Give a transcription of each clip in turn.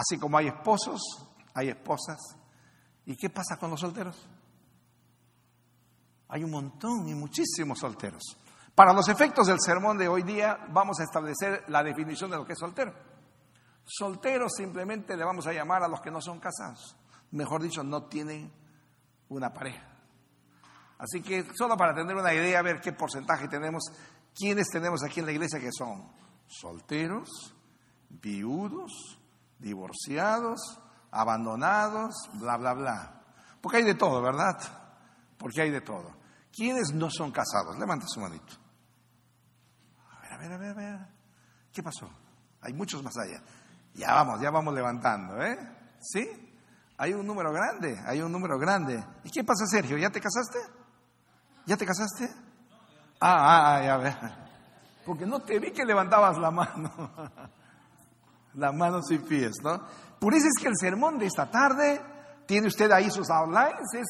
Así como hay esposos, hay esposas. ¿Y qué pasa con los solteros? Hay un montón y muchísimos solteros. Para los efectos del sermón de hoy día vamos a establecer la definición de lo que es soltero. Soltero simplemente le vamos a llamar a los que no son casados. Mejor dicho, no tienen una pareja. Así que solo para tener una idea, a ver qué porcentaje tenemos, quiénes tenemos aquí en la iglesia que son solteros, viudos, divorciados, abandonados, bla, bla, bla. Porque hay de todo, ¿verdad? Porque hay de todo. ¿Quiénes no son casados? Levanta su manito. A ver, a ver, a ver, a ver. ¿Qué pasó? Hay muchos más allá. Ya vamos, ya vamos levantando, ¿eh? ¿Sí? Hay un número grande, hay un número grande. ¿Y qué pasa, Sergio? ¿Ya te casaste? ¿Ya te casaste? Ah, ah, ah, ya ve. Porque no te vi que levantabas la mano. la mano sin pies, ¿no? Por eso es que el sermón de esta tarde, tiene usted ahí sus outlines, es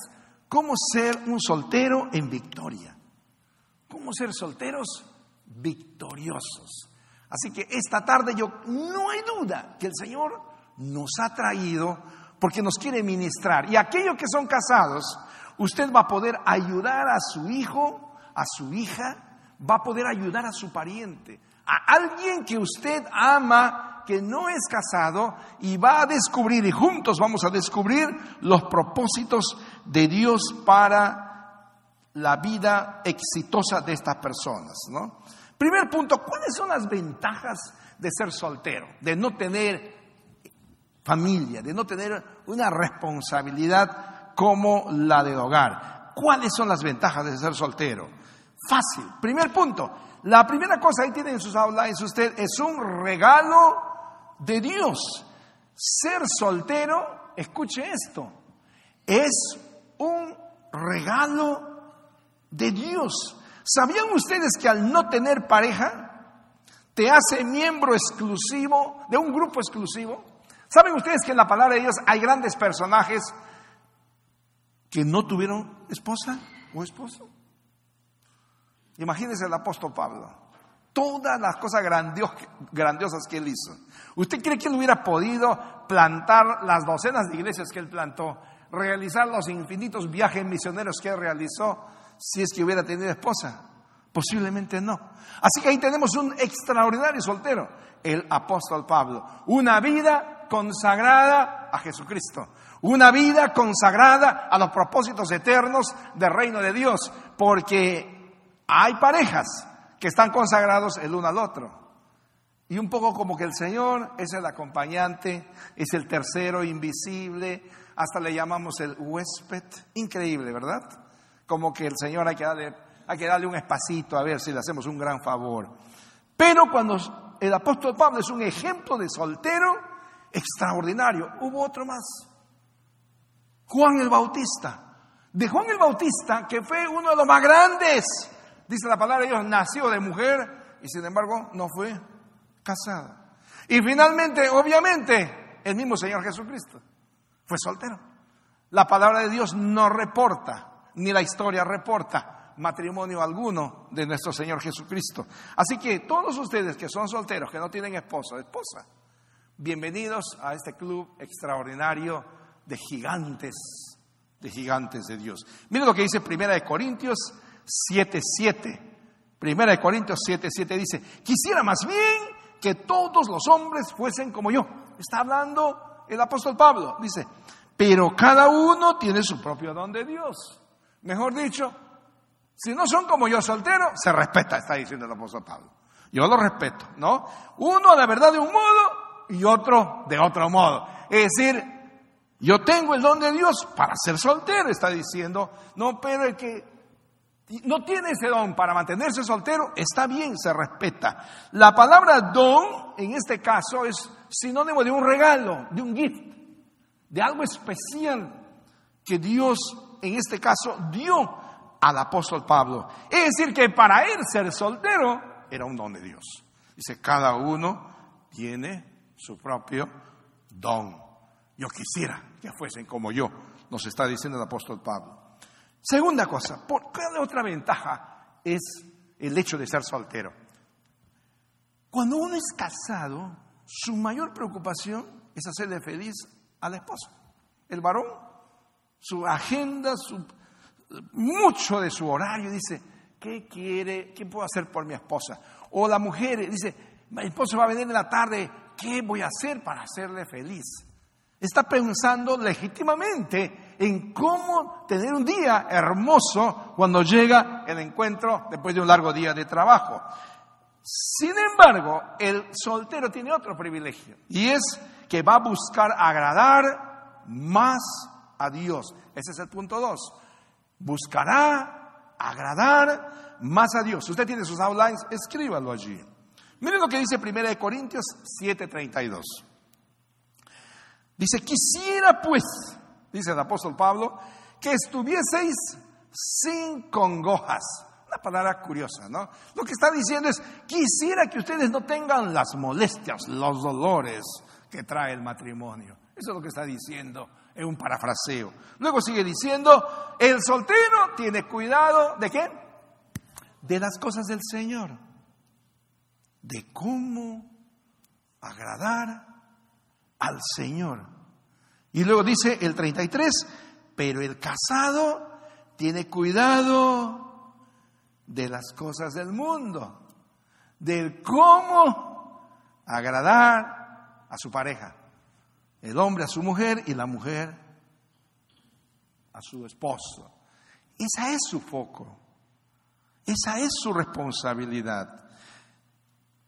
cómo ser un soltero en victoria. Cómo ser solteros victoriosos. Así que esta tarde yo no hay duda que el Señor nos ha traído porque nos quiere ministrar. Y aquellos que son casados, usted va a poder ayudar a su hijo, a su hija, va a poder ayudar a su pariente, a alguien que usted ama, que no es casado, y va a descubrir, y juntos vamos a descubrir los propósitos de Dios para la vida exitosa de estas personas. ¿no? Primer punto, ¿cuáles son las ventajas de ser soltero? De no tener familia, de no tener una responsabilidad como la del hogar. ¿Cuáles son las ventajas de ser soltero? Fácil. Primer punto. La primera cosa ahí tiene en sus outlines usted es un regalo de Dios. Ser soltero, escuche esto, es un regalo de Dios. ¿Sabían ustedes que al no tener pareja te hace miembro exclusivo de un grupo exclusivo? ¿Saben ustedes que en la palabra de Dios hay grandes personajes que no tuvieron esposa o esposo? Imagínense el apóstol Pablo. Todas las cosas grandiosas que él hizo. ¿Usted cree que él hubiera podido plantar las docenas de iglesias que él plantó, realizar los infinitos viajes misioneros que él realizó, si es que hubiera tenido esposa? Posiblemente no. Así que ahí tenemos un extraordinario soltero, el apóstol Pablo. Una vida consagrada a Jesucristo. Una vida consagrada a los propósitos eternos del reino de Dios. Porque hay parejas que están consagrados el uno al otro. Y un poco como que el Señor es el acompañante, es el tercero invisible, hasta le llamamos el huésped. Increíble, ¿verdad? Como que el Señor hay que darle, hay que darle un espacito a ver si le hacemos un gran favor. Pero cuando el apóstol Pablo es un ejemplo de soltero, extraordinario. Hubo otro más. Juan el Bautista. De Juan el Bautista, que fue uno de los más grandes, dice la palabra de Dios, nació de mujer y sin embargo no fue casado. Y finalmente, obviamente, el mismo Señor Jesucristo fue soltero. La palabra de Dios no reporta, ni la historia reporta matrimonio alguno de nuestro Señor Jesucristo. Así que todos ustedes que son solteros, que no tienen esposo, esposa, Bienvenidos a este club extraordinario de gigantes, de gigantes de Dios. Miren lo que dice Primera de Corintios 7:7. Primera de Corintios 7:7 dice, "Quisiera más bien que todos los hombres fuesen como yo." Está hablando el apóstol Pablo, dice, "Pero cada uno tiene su propio don de Dios." Mejor dicho, si no son como yo soltero, se respeta, está diciendo el apóstol Pablo. Yo lo respeto, ¿no? Uno la verdad de un modo y otro de otro modo. Es decir, yo tengo el don de Dios para ser soltero, está diciendo. No, pero el que no tiene ese don para mantenerse soltero, está bien, se respeta. La palabra don, en este caso, es sinónimo de un regalo, de un gift, de algo especial que Dios, en este caso, dio al apóstol Pablo. Es decir, que para él ser soltero era un don de Dios. Dice, cada uno tiene su propio don. Yo quisiera que fuesen como yo, nos está diciendo el apóstol Pablo. Segunda cosa, ¿por qué otra ventaja es el hecho de ser soltero? Cuando uno es casado, su mayor preocupación es hacerle feliz a la esposa. El varón, su agenda, su, mucho de su horario, dice, ¿qué quiere? ¿Qué puedo hacer por mi esposa? O la mujer dice, mi esposo va a venir en la tarde, ¿qué voy a hacer para hacerle feliz? Está pensando legítimamente en cómo tener un día hermoso cuando llega el encuentro después de un largo día de trabajo. Sin embargo, el soltero tiene otro privilegio y es que va a buscar agradar más a Dios. Ese es el punto dos. Buscará agradar más a Dios. Usted tiene sus outlines, escríbalo allí. Miren lo que dice 1 Corintios 7:32. Dice, quisiera pues, dice el apóstol Pablo, que estuvieseis sin congojas. Una palabra curiosa, ¿no? Lo que está diciendo es, quisiera que ustedes no tengan las molestias, los dolores que trae el matrimonio. Eso es lo que está diciendo en un parafraseo. Luego sigue diciendo, el soltero tiene cuidado de qué? De las cosas del Señor. De cómo agradar al Señor. Y luego dice el 33, pero el casado tiene cuidado de las cosas del mundo, del cómo agradar a su pareja. El hombre a su mujer y la mujer a su esposo. Esa es su foco. Esa es su responsabilidad.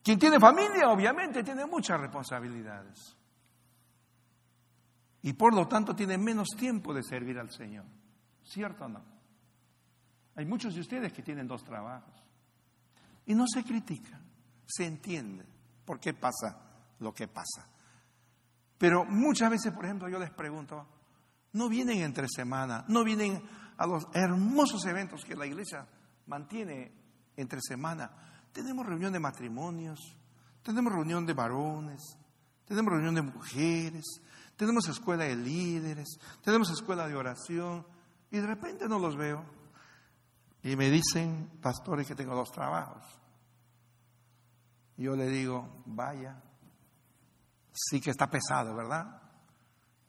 Quien tiene familia, obviamente, tiene muchas responsabilidades. Y por lo tanto tiene menos tiempo de servir al Señor. ¿Cierto o no? Hay muchos de ustedes que tienen dos trabajos. Y no se critica, se entiende por qué pasa lo que pasa. Pero muchas veces, por ejemplo, yo les pregunto, no vienen entre semana, no vienen a los hermosos eventos que la iglesia mantiene entre semana. Tenemos reunión de matrimonios, tenemos reunión de varones, tenemos reunión de mujeres, tenemos escuela de líderes, tenemos escuela de oración, y de repente no los veo. Y me dicen, pastores, que tengo dos trabajos. Y yo le digo, vaya, sí que está pesado, ¿verdad?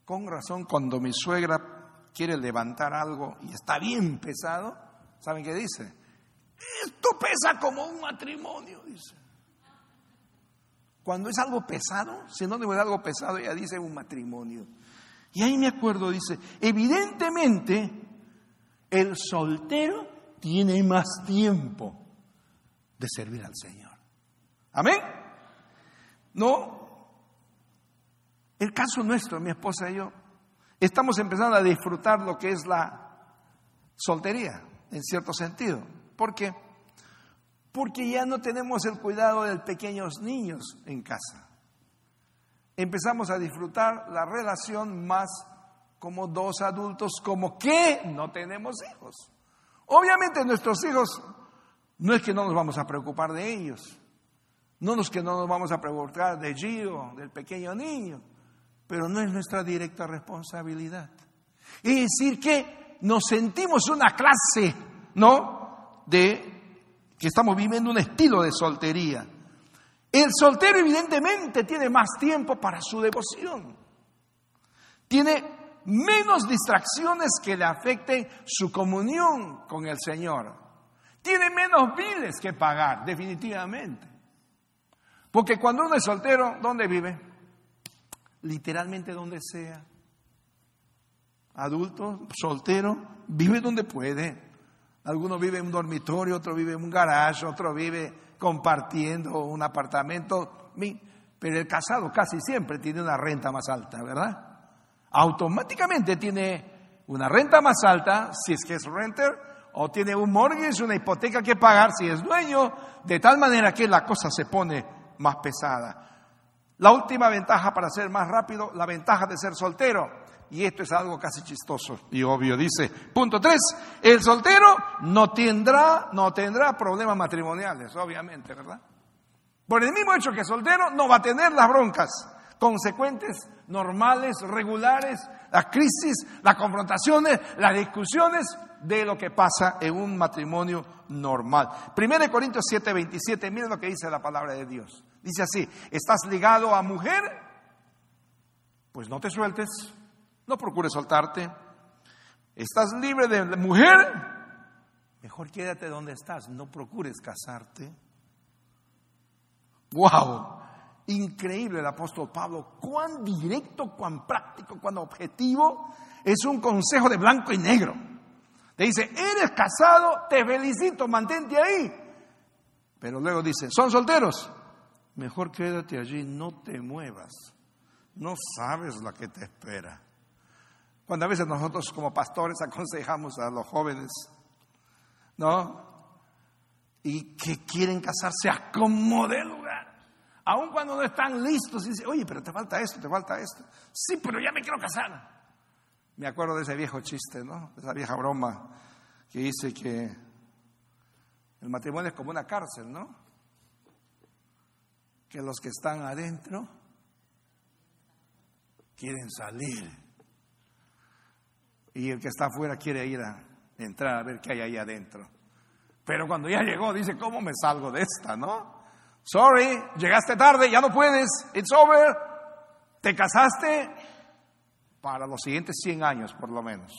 Con razón, cuando mi suegra quiere levantar algo y está bien pesado, ¿saben qué dice? Esto pesa como un matrimonio, dice. Cuando es algo pesado, si no de algo pesado, ella dice un matrimonio. Y ahí me acuerdo, dice, evidentemente el soltero tiene más tiempo de servir al Señor. Amén. No, el caso nuestro, mi esposa y yo, estamos empezando a disfrutar lo que es la soltería, en cierto sentido. ¿Por qué? Porque ya no tenemos el cuidado de pequeños niños en casa. Empezamos a disfrutar la relación más como dos adultos, como que no tenemos hijos. Obviamente nuestros hijos no es que no nos vamos a preocupar de ellos, no es que no nos vamos a preocupar de Gio, del pequeño niño, pero no es nuestra directa responsabilidad. Es decir, que nos sentimos una clase, ¿no? De que estamos viviendo un estilo de soltería. El soltero evidentemente tiene más tiempo para su devoción. Tiene menos distracciones que le afecten su comunión con el Señor. Tiene menos biles que pagar, definitivamente. Porque cuando uno es soltero, ¿dónde vive? literalmente donde sea. Adulto, soltero, vive donde puede. Algunos vive en un dormitorio, otro vive en un garage, otro vive compartiendo un apartamento. Pero el casado casi siempre tiene una renta más alta, ¿verdad? Automáticamente tiene una renta más alta si es que es renter o tiene un mortgage, una hipoteca que pagar si es dueño, de tal manera que la cosa se pone más pesada. La última ventaja para ser más rápido, la ventaja de ser soltero. Y esto es algo casi chistoso y obvio. Dice, punto tres, el soltero no tendrá, no tendrá problemas matrimoniales, obviamente, ¿verdad? Por el mismo hecho que soltero no va a tener las broncas consecuentes, normales, regulares, las crisis, las confrontaciones, las discusiones de lo que pasa en un matrimonio normal. Primero Corintios 7, 27, miren lo que dice la palabra de Dios. Dice así, ¿estás ligado a mujer? pues no te sueltes, no procures soltarte. Estás libre de mujer, mejor quédate donde estás, no procures casarte. ¡Wow! Increíble el apóstol Pablo, cuán directo, cuán práctico, cuán objetivo. Es un consejo de blanco y negro. Te dice, eres casado, te felicito, mantente ahí. Pero luego dice, ¿son solteros? Mejor quédate allí, no te muevas. No sabes la que te espera. Cuando a veces nosotros como pastores aconsejamos a los jóvenes, ¿no? Y que quieren casarse, acomode lugar. Aun cuando no están listos, y dicen, oye, pero te falta esto, te falta esto. Sí, pero ya me quiero casar. Me acuerdo de ese viejo chiste, ¿no? De esa vieja broma que dice que el matrimonio es como una cárcel, ¿no? Que los que están adentro quieren salir. Y el que está afuera quiere ir a entrar a ver qué hay ahí adentro. Pero cuando ya llegó, dice, ¿cómo me salgo de esta, no? Sorry, llegaste tarde, ya no puedes, it's over. Te casaste para los siguientes 100 años, por lo menos.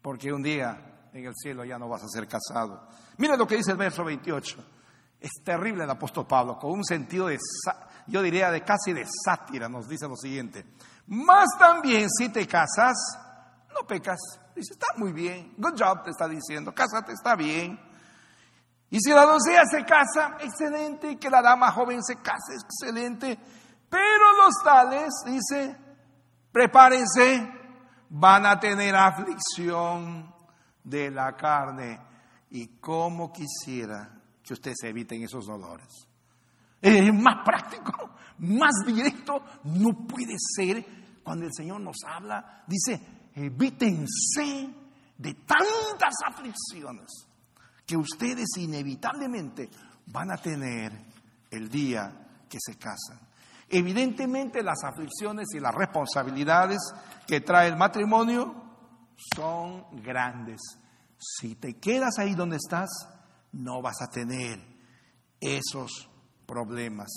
Porque un día en el cielo ya no vas a ser casado. Mira lo que dice el verso 28. Es terrible el apóstol Pablo, con un sentido de, yo diría, de casi de sátira, nos dice lo siguiente. Más también si te casas, no pecas. Dice, está muy bien, good job te está diciendo, cásate, está bien. Y si la doncella se casa, excelente, que la dama joven se case, excelente. Pero los tales, dice, prepárense, van a tener aflicción de la carne. Y como quisiera que ustedes eviten esos dolores. Es más práctico, más directo, no puede ser cuando el Señor nos habla, dice, evítense de tantas aflicciones que ustedes inevitablemente van a tener el día que se casan. Evidentemente las aflicciones y las responsabilidades que trae el matrimonio son grandes. Si te quedas ahí donde estás, no vas a tener esos problemas.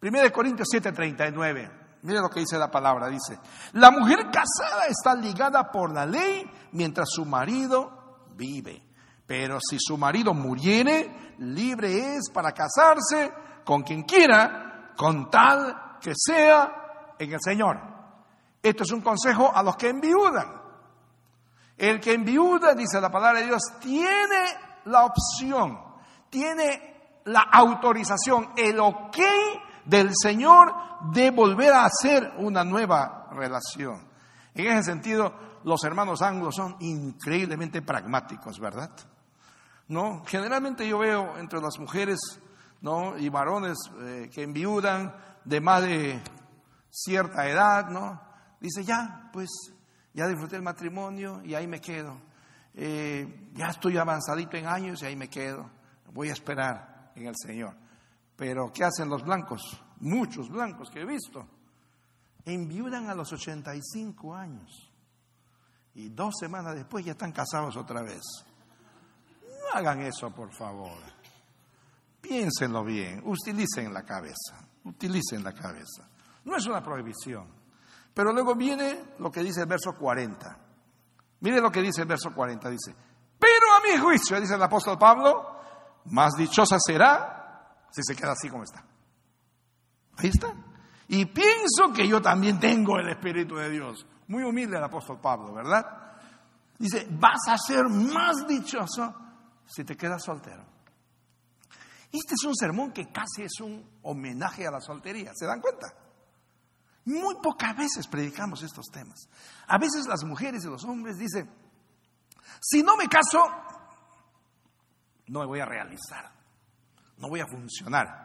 1 Corintios 7:39, mire lo que dice la palabra, dice, la mujer casada está ligada por la ley mientras su marido vive. Pero si su marido muriere, libre es para casarse con quien quiera, con tal que sea en el Señor. Esto es un consejo a los que enviudan. El que enviuda, dice la palabra de Dios, tiene la opción, tiene la autorización, el ok del Señor de volver a hacer una nueva relación. En ese sentido, los hermanos anglos son increíblemente pragmáticos, ¿verdad? ¿no? Generalmente yo veo entre las mujeres, ¿no? Y varones eh, que enviudan de más de cierta edad, ¿no? Dice, ya, pues, ya disfruté el matrimonio y ahí me quedo. Eh, ya estoy avanzadito en años y ahí me quedo. Voy a esperar en el Señor. Pero, ¿qué hacen los blancos? Muchos blancos que he visto. Enviudan a los 85 años. Y dos semanas después ya están casados otra vez hagan eso, por favor. Piénsenlo bien, utilicen la cabeza, utilicen la cabeza. No es una prohibición. Pero luego viene lo que dice el verso 40. Mire lo que dice el verso 40, dice, pero a mi juicio, dice el apóstol Pablo, más dichosa será si se queda así como está. Ahí está. Y pienso que yo también tengo el Espíritu de Dios. Muy humilde el apóstol Pablo, ¿verdad? Dice, vas a ser más dichoso si te quedas soltero. Este es un sermón que casi es un homenaje a la soltería, ¿se dan cuenta? Muy pocas veces predicamos estos temas. A veces las mujeres y los hombres dicen, si no me caso, no me voy a realizar, no voy a funcionar.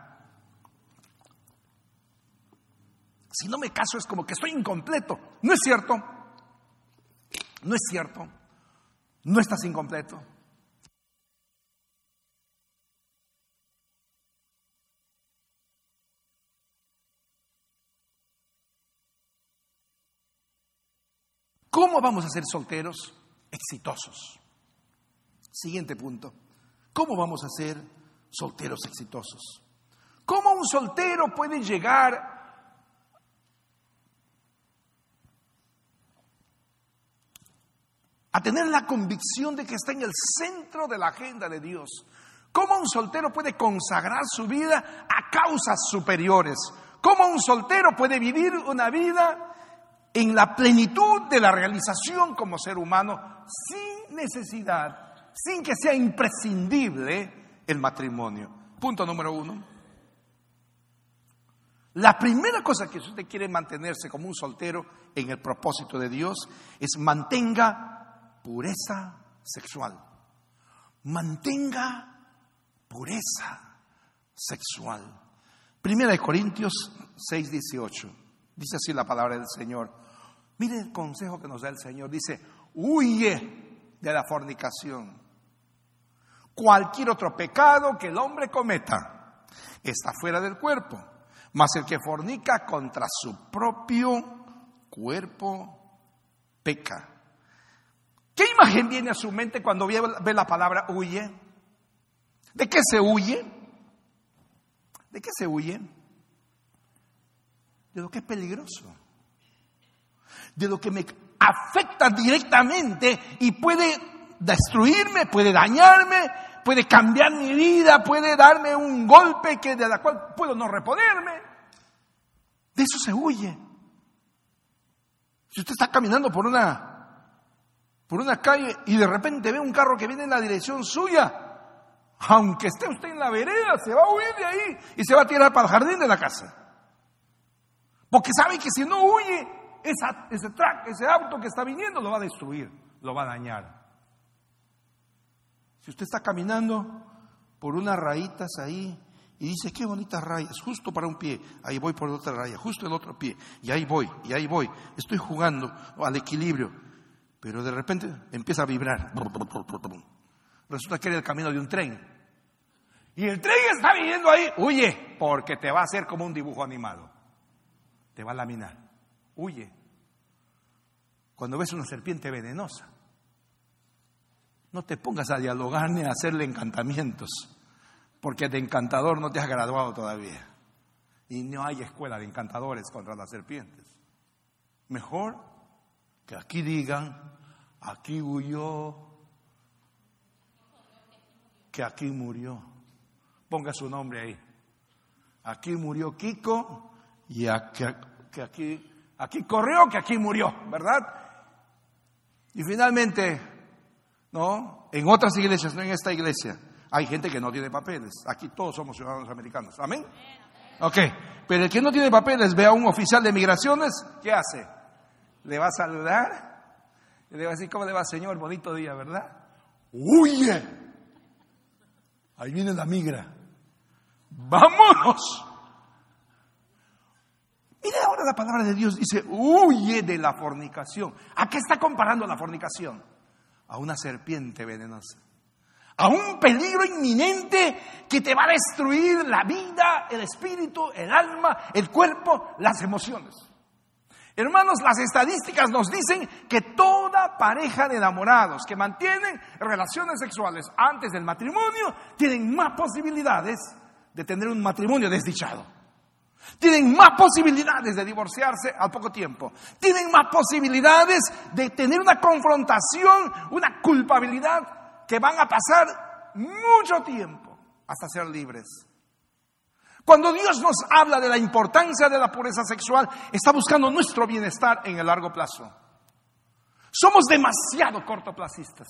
Si no me caso es como que estoy incompleto. No es cierto, no es cierto, no estás incompleto. ¿Cómo vamos a ser solteros exitosos? Siguiente punto. ¿Cómo vamos a ser solteros exitosos. ¿Cómo un soltero puede llegar a tener la convicción de que está en el centro de la agenda de Dios? ¿Cómo un soltero puede consagrar su vida a causas superiores? ¿Cómo un soltero puede vivir una vida en la plenitud de la realización como ser humano sin necesidad, sin que sea imprescindible el matrimonio? Punto número uno. La primera cosa que usted quiere mantenerse como un soltero en el propósito de Dios es mantenga pureza sexual. Mantenga pureza sexual. Primera de Corintios 6, 18. Dice así la palabra del Señor. Mire el consejo que nos da el Señor. Dice, huye de la fornicación. Cualquier otro pecado que el hombre cometa está fuera del cuerpo mas el que fornica contra su propio cuerpo peca. ¿Qué imagen viene a su mente cuando ve la palabra huye? ¿De qué se huye? ¿De qué se huye? De lo que es peligroso. De lo que me afecta directamente y puede destruirme, puede dañarme, puede cambiar mi vida, puede darme un golpe que de la cual puedo no reponerme. De eso se huye. Si usted está caminando por una, por una calle y de repente ve un carro que viene en la dirección suya, aunque esté usted en la vereda, se va a huir de ahí y se va a tirar para el jardín de la casa. Porque sabe que si no huye, ese track, ese auto que está viniendo lo va a destruir, lo va a dañar. Si usted está caminando por unas rayitas ahí y dice, qué bonitas rayas, justo para un pie, ahí voy por otra raya, justo el otro pie, y ahí voy, y ahí voy, estoy jugando al equilibrio, pero de repente empieza a vibrar. Resulta que era el camino de un tren. Y el tren está viniendo ahí, huye, porque te va a hacer como un dibujo animado. Te va a laminar. Huye. Cuando ves una serpiente venenosa, no te pongas a dialogar ni a hacerle encantamientos porque de encantador no te has graduado todavía. Y no hay escuela de encantadores contra las serpientes. Mejor que aquí digan, aquí huyó, que aquí murió. Ponga su nombre ahí. Aquí murió Kiko y aquí, que aquí, aquí corrió, que aquí murió, ¿verdad? Y finalmente, ¿no? En otras iglesias, no en esta iglesia, hay gente que no tiene papeles. Aquí todos somos ciudadanos americanos. Amén. Ok, pero el que no tiene papeles ve a un oficial de migraciones, ¿qué hace? Le va a saludar le va a decir, ¿cómo le va, señor? Bonito día, ¿verdad? ¡Huye! Ahí viene la migra. ¡Vámonos! Mire ahora la palabra de Dios, dice, huye de la fornicación. ¿A qué está comparando la fornicación? A una serpiente venenosa a un peligro inminente que te va a destruir la vida, el espíritu, el alma, el cuerpo, las emociones. Hermanos, las estadísticas nos dicen que toda pareja de enamorados que mantienen relaciones sexuales antes del matrimonio tienen más posibilidades de tener un matrimonio desdichado. Tienen más posibilidades de divorciarse al poco tiempo. Tienen más posibilidades de tener una confrontación, una culpabilidad que van a pasar mucho tiempo hasta ser libres. Cuando Dios nos habla de la importancia de la pureza sexual, está buscando nuestro bienestar en el largo plazo. Somos demasiado cortoplacistas.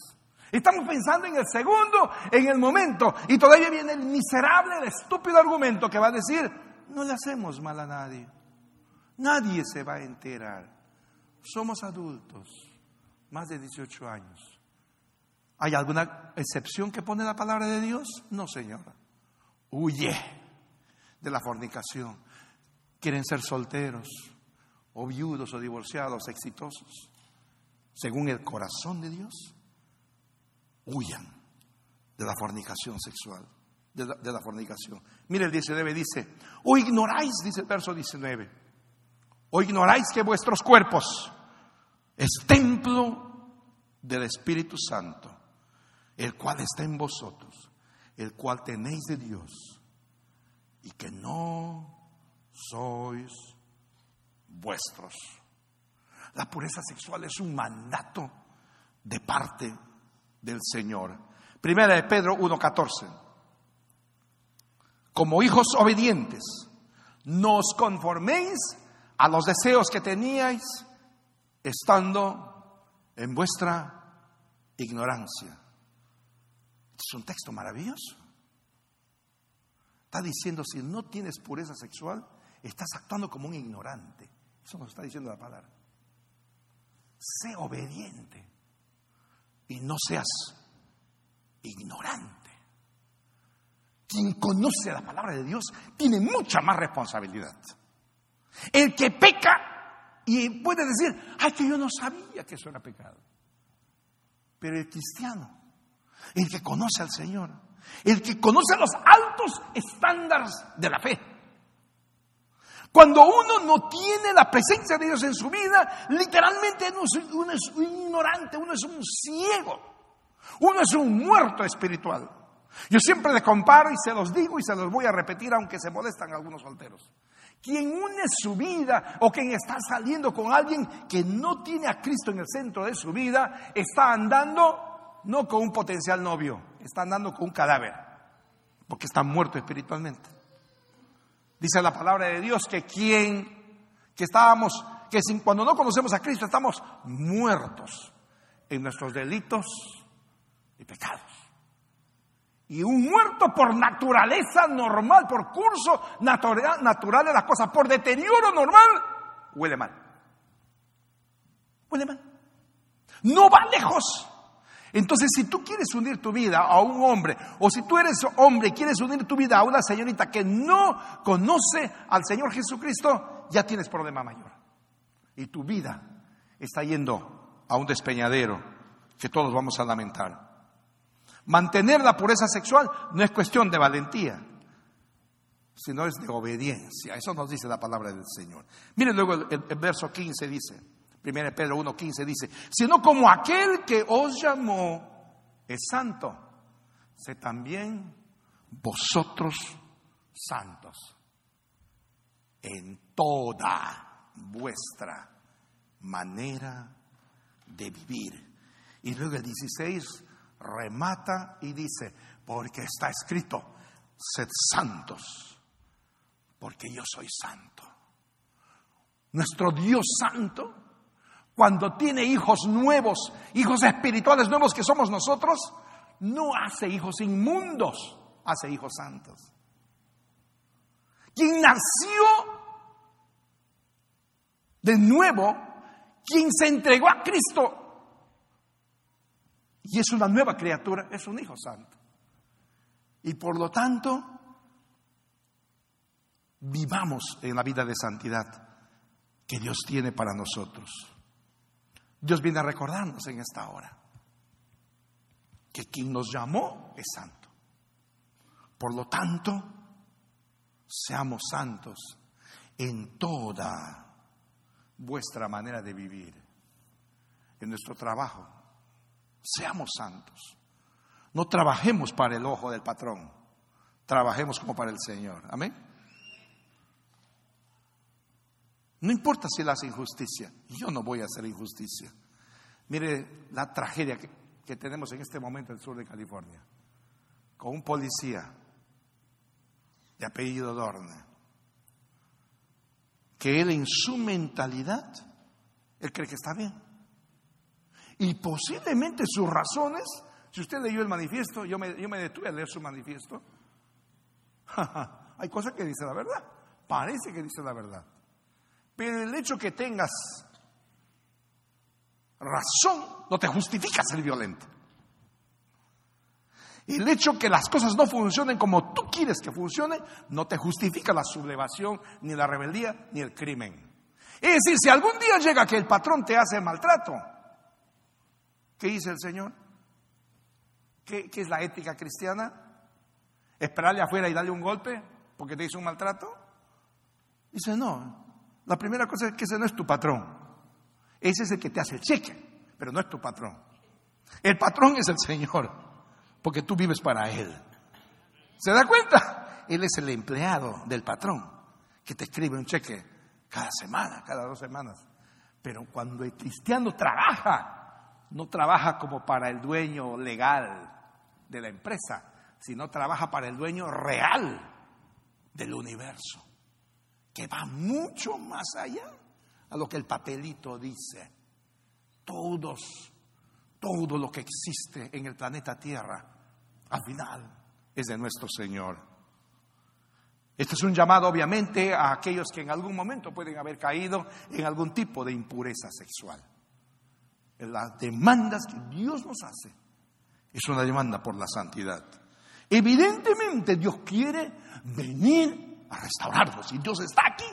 Estamos pensando en el segundo, en el momento, y todavía viene el miserable, el estúpido argumento que va a decir, no le hacemos mal a nadie. Nadie se va a enterar. Somos adultos, más de 18 años. ¿Hay alguna excepción que pone la palabra de Dios? No, Señor. Huye de la fornicación. Quieren ser solteros, o viudos, o divorciados, exitosos. Según el corazón de Dios, huyan de la fornicación sexual. De la, fornicación. Mire el 19 dice, o ignoráis, dice el verso 19, o ignoráis que vuestros cuerpos es templo del Espíritu Santo el cual está en vosotros, el cual tenéis de Dios, y que no sois vuestros. La pureza sexual es un mandato de parte del Señor. Primera de Pedro 1.14. Como hijos obedientes, no os conforméis a los deseos que teníais estando en vuestra ignorancia. Es un texto maravilloso. Está diciendo, si no tienes pureza sexual, estás actuando como un ignorante. Eso nos está diciendo la palabra. Sé obediente y no seas ignorante. Quien conoce la palabra de Dios tiene mucha más responsabilidad. El que peca y puede decir, ay, que yo no sabía que eso era pecado. Pero el cristiano, el que conoce al Señor, el que conoce los altos estándares de la fe, cuando uno no tiene la presencia de Dios en su vida, literalmente uno es, un ignorante, uno es un ciego, uno es un muerto espiritual. Yo siempre le comparo y se los digo y se los voy a repetir aunque se molestan algunos solteros. Quien une su vida o quien está saliendo con alguien que no tiene a Cristo en el centro de su vida, está andando no con un potencial novio, está andando con un cadáver, porque está muerto espiritualmente. Dice la palabra de Dios que quien, que estábamos, que sin, cuando no conocemos a Cristo estamos muertos en nuestros delitos y pecados. Y un muerto por naturaleza normal, por curso natural, natural de las cosas, por deterioro normal, huele mal. Huele mal. No va lejos. Entonces, si tú quieres unir tu vida a un hombre, o si tú eres hombre y quieres unir tu vida a una señorita que no conoce al Señor Jesucristo, ya tienes problema mayor. Y tu vida está yendo a un despeñadero que todos vamos a lamentar. Mantener la pureza sexual no es cuestión de valentía, sino es de obediencia. Eso nos dice la palabra del Señor. Miren luego el, verso 15 dice, 1 Pedro 1.15 dice, sino como aquel que os llamó es santo, sé también vosotros santos en toda vuestra manera de vivir. Y luego el 16 remata y dice, porque está escrito, sed santos, porque yo soy santo. Nuestro Dios santo cuando tiene hijos nuevos, hijos espirituales nuevos que somos nosotros, no hace hijos inmundos, hace hijos santos. Quien nació de nuevo, quien se entregó a Cristo y es una nueva criatura, es un hijo santo. Y por lo tanto, vivamos en la vida de santidad que Dios tiene para nosotros. Dios viene a recordarnos en esta hora que quien nos llamó es santo. Por lo tanto, seamos santos en toda vuestra manera de vivir, en nuestro trabajo. Seamos santos. No trabajemos para el ojo del patrón, trabajemos como para el Señor. Amén. No importa si él hace injusticia, yo no voy a hacer injusticia. Mire la tragedia que, que tenemos en este momento en el sur de California, con un policía de apellido Dorne, que él en su mentalidad, él cree que está bien. Y posiblemente sus razones, si usted leyó el manifiesto, yo me, yo me detuve a leer su manifiesto, hay cosas que dice la verdad, parece que dice la verdad. Pero el hecho que tengas razón no te justifica ser violento. El hecho que las cosas no funcionen como tú quieres que funcionen no te justifica la sublevación, ni la rebeldía, ni el crimen. Es decir, si algún día llega que el patrón te hace maltrato, ¿qué dice el Señor? ¿Qué, es la ética cristiana? ¿Esperarle afuera y darle un golpe porque te hizo un maltrato? Dice, no, la primera cosa es que ese no es tu patrón. Ese es el que te hace el cheque, pero no es tu patrón. El patrón es el Señor, porque tú vives para Él. ¿Se da cuenta? Él es el empleado del patrón, que te escribe un cheque cada semana, cada dos semanas. Pero cuando el cristiano trabaja, no trabaja como para el dueño legal de la empresa, sino trabaja para el dueño real del universo, que va mucho más allá a lo que el papelito dice. Todos, todo lo que existe en el planeta Tierra, al final es de nuestro Señor. Este es un llamado obviamente a aquellos que en algún momento pueden haber caído en algún tipo de impureza sexual. Las demandas que Dios nos hace es una demanda por la santidad. Evidentemente Dios quiere venir a restaurarnos y Dios está aquí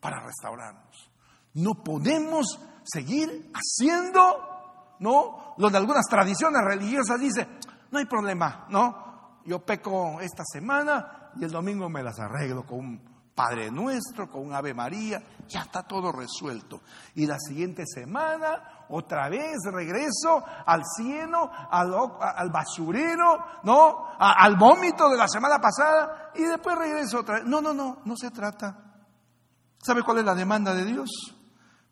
para restaurarnos. No podemos seguir haciendo, ¿no? Lo de algunas tradiciones religiosas dice, no hay problema, ¿no? Yo peco esta semana y el domingo me las arreglo con un Padre Nuestro, con un Ave María, ya está todo resuelto. Y la siguiente semana, otra vez regreso al cielo, al, basurero, ¿no? al vómito de la semana pasada y después regreso otra vez. No, no, no, no se trata. ¿Sabe cuál es la demanda de Dios?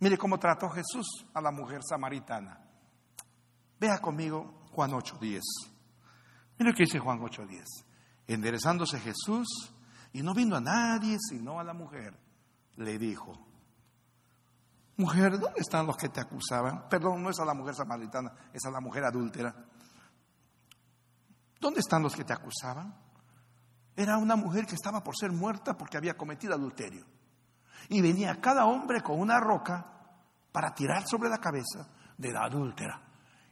Mire cómo trató Jesús a la mujer samaritana. Vea conmigo Juan 8:10. Mire lo que dice Juan 8:10. Enderezándose Jesús y no vino a nadie sino a la mujer, le dijo, mujer, ¿dónde están los que te acusaban? Perdón, no es a la mujer samaritana, es a la mujer adúltera. ¿Dónde están los que te acusaban? Era una mujer que estaba por ser muerta porque había cometido adulterio. Y venía cada hombre con una roca para tirar sobre la cabeza de la adúltera.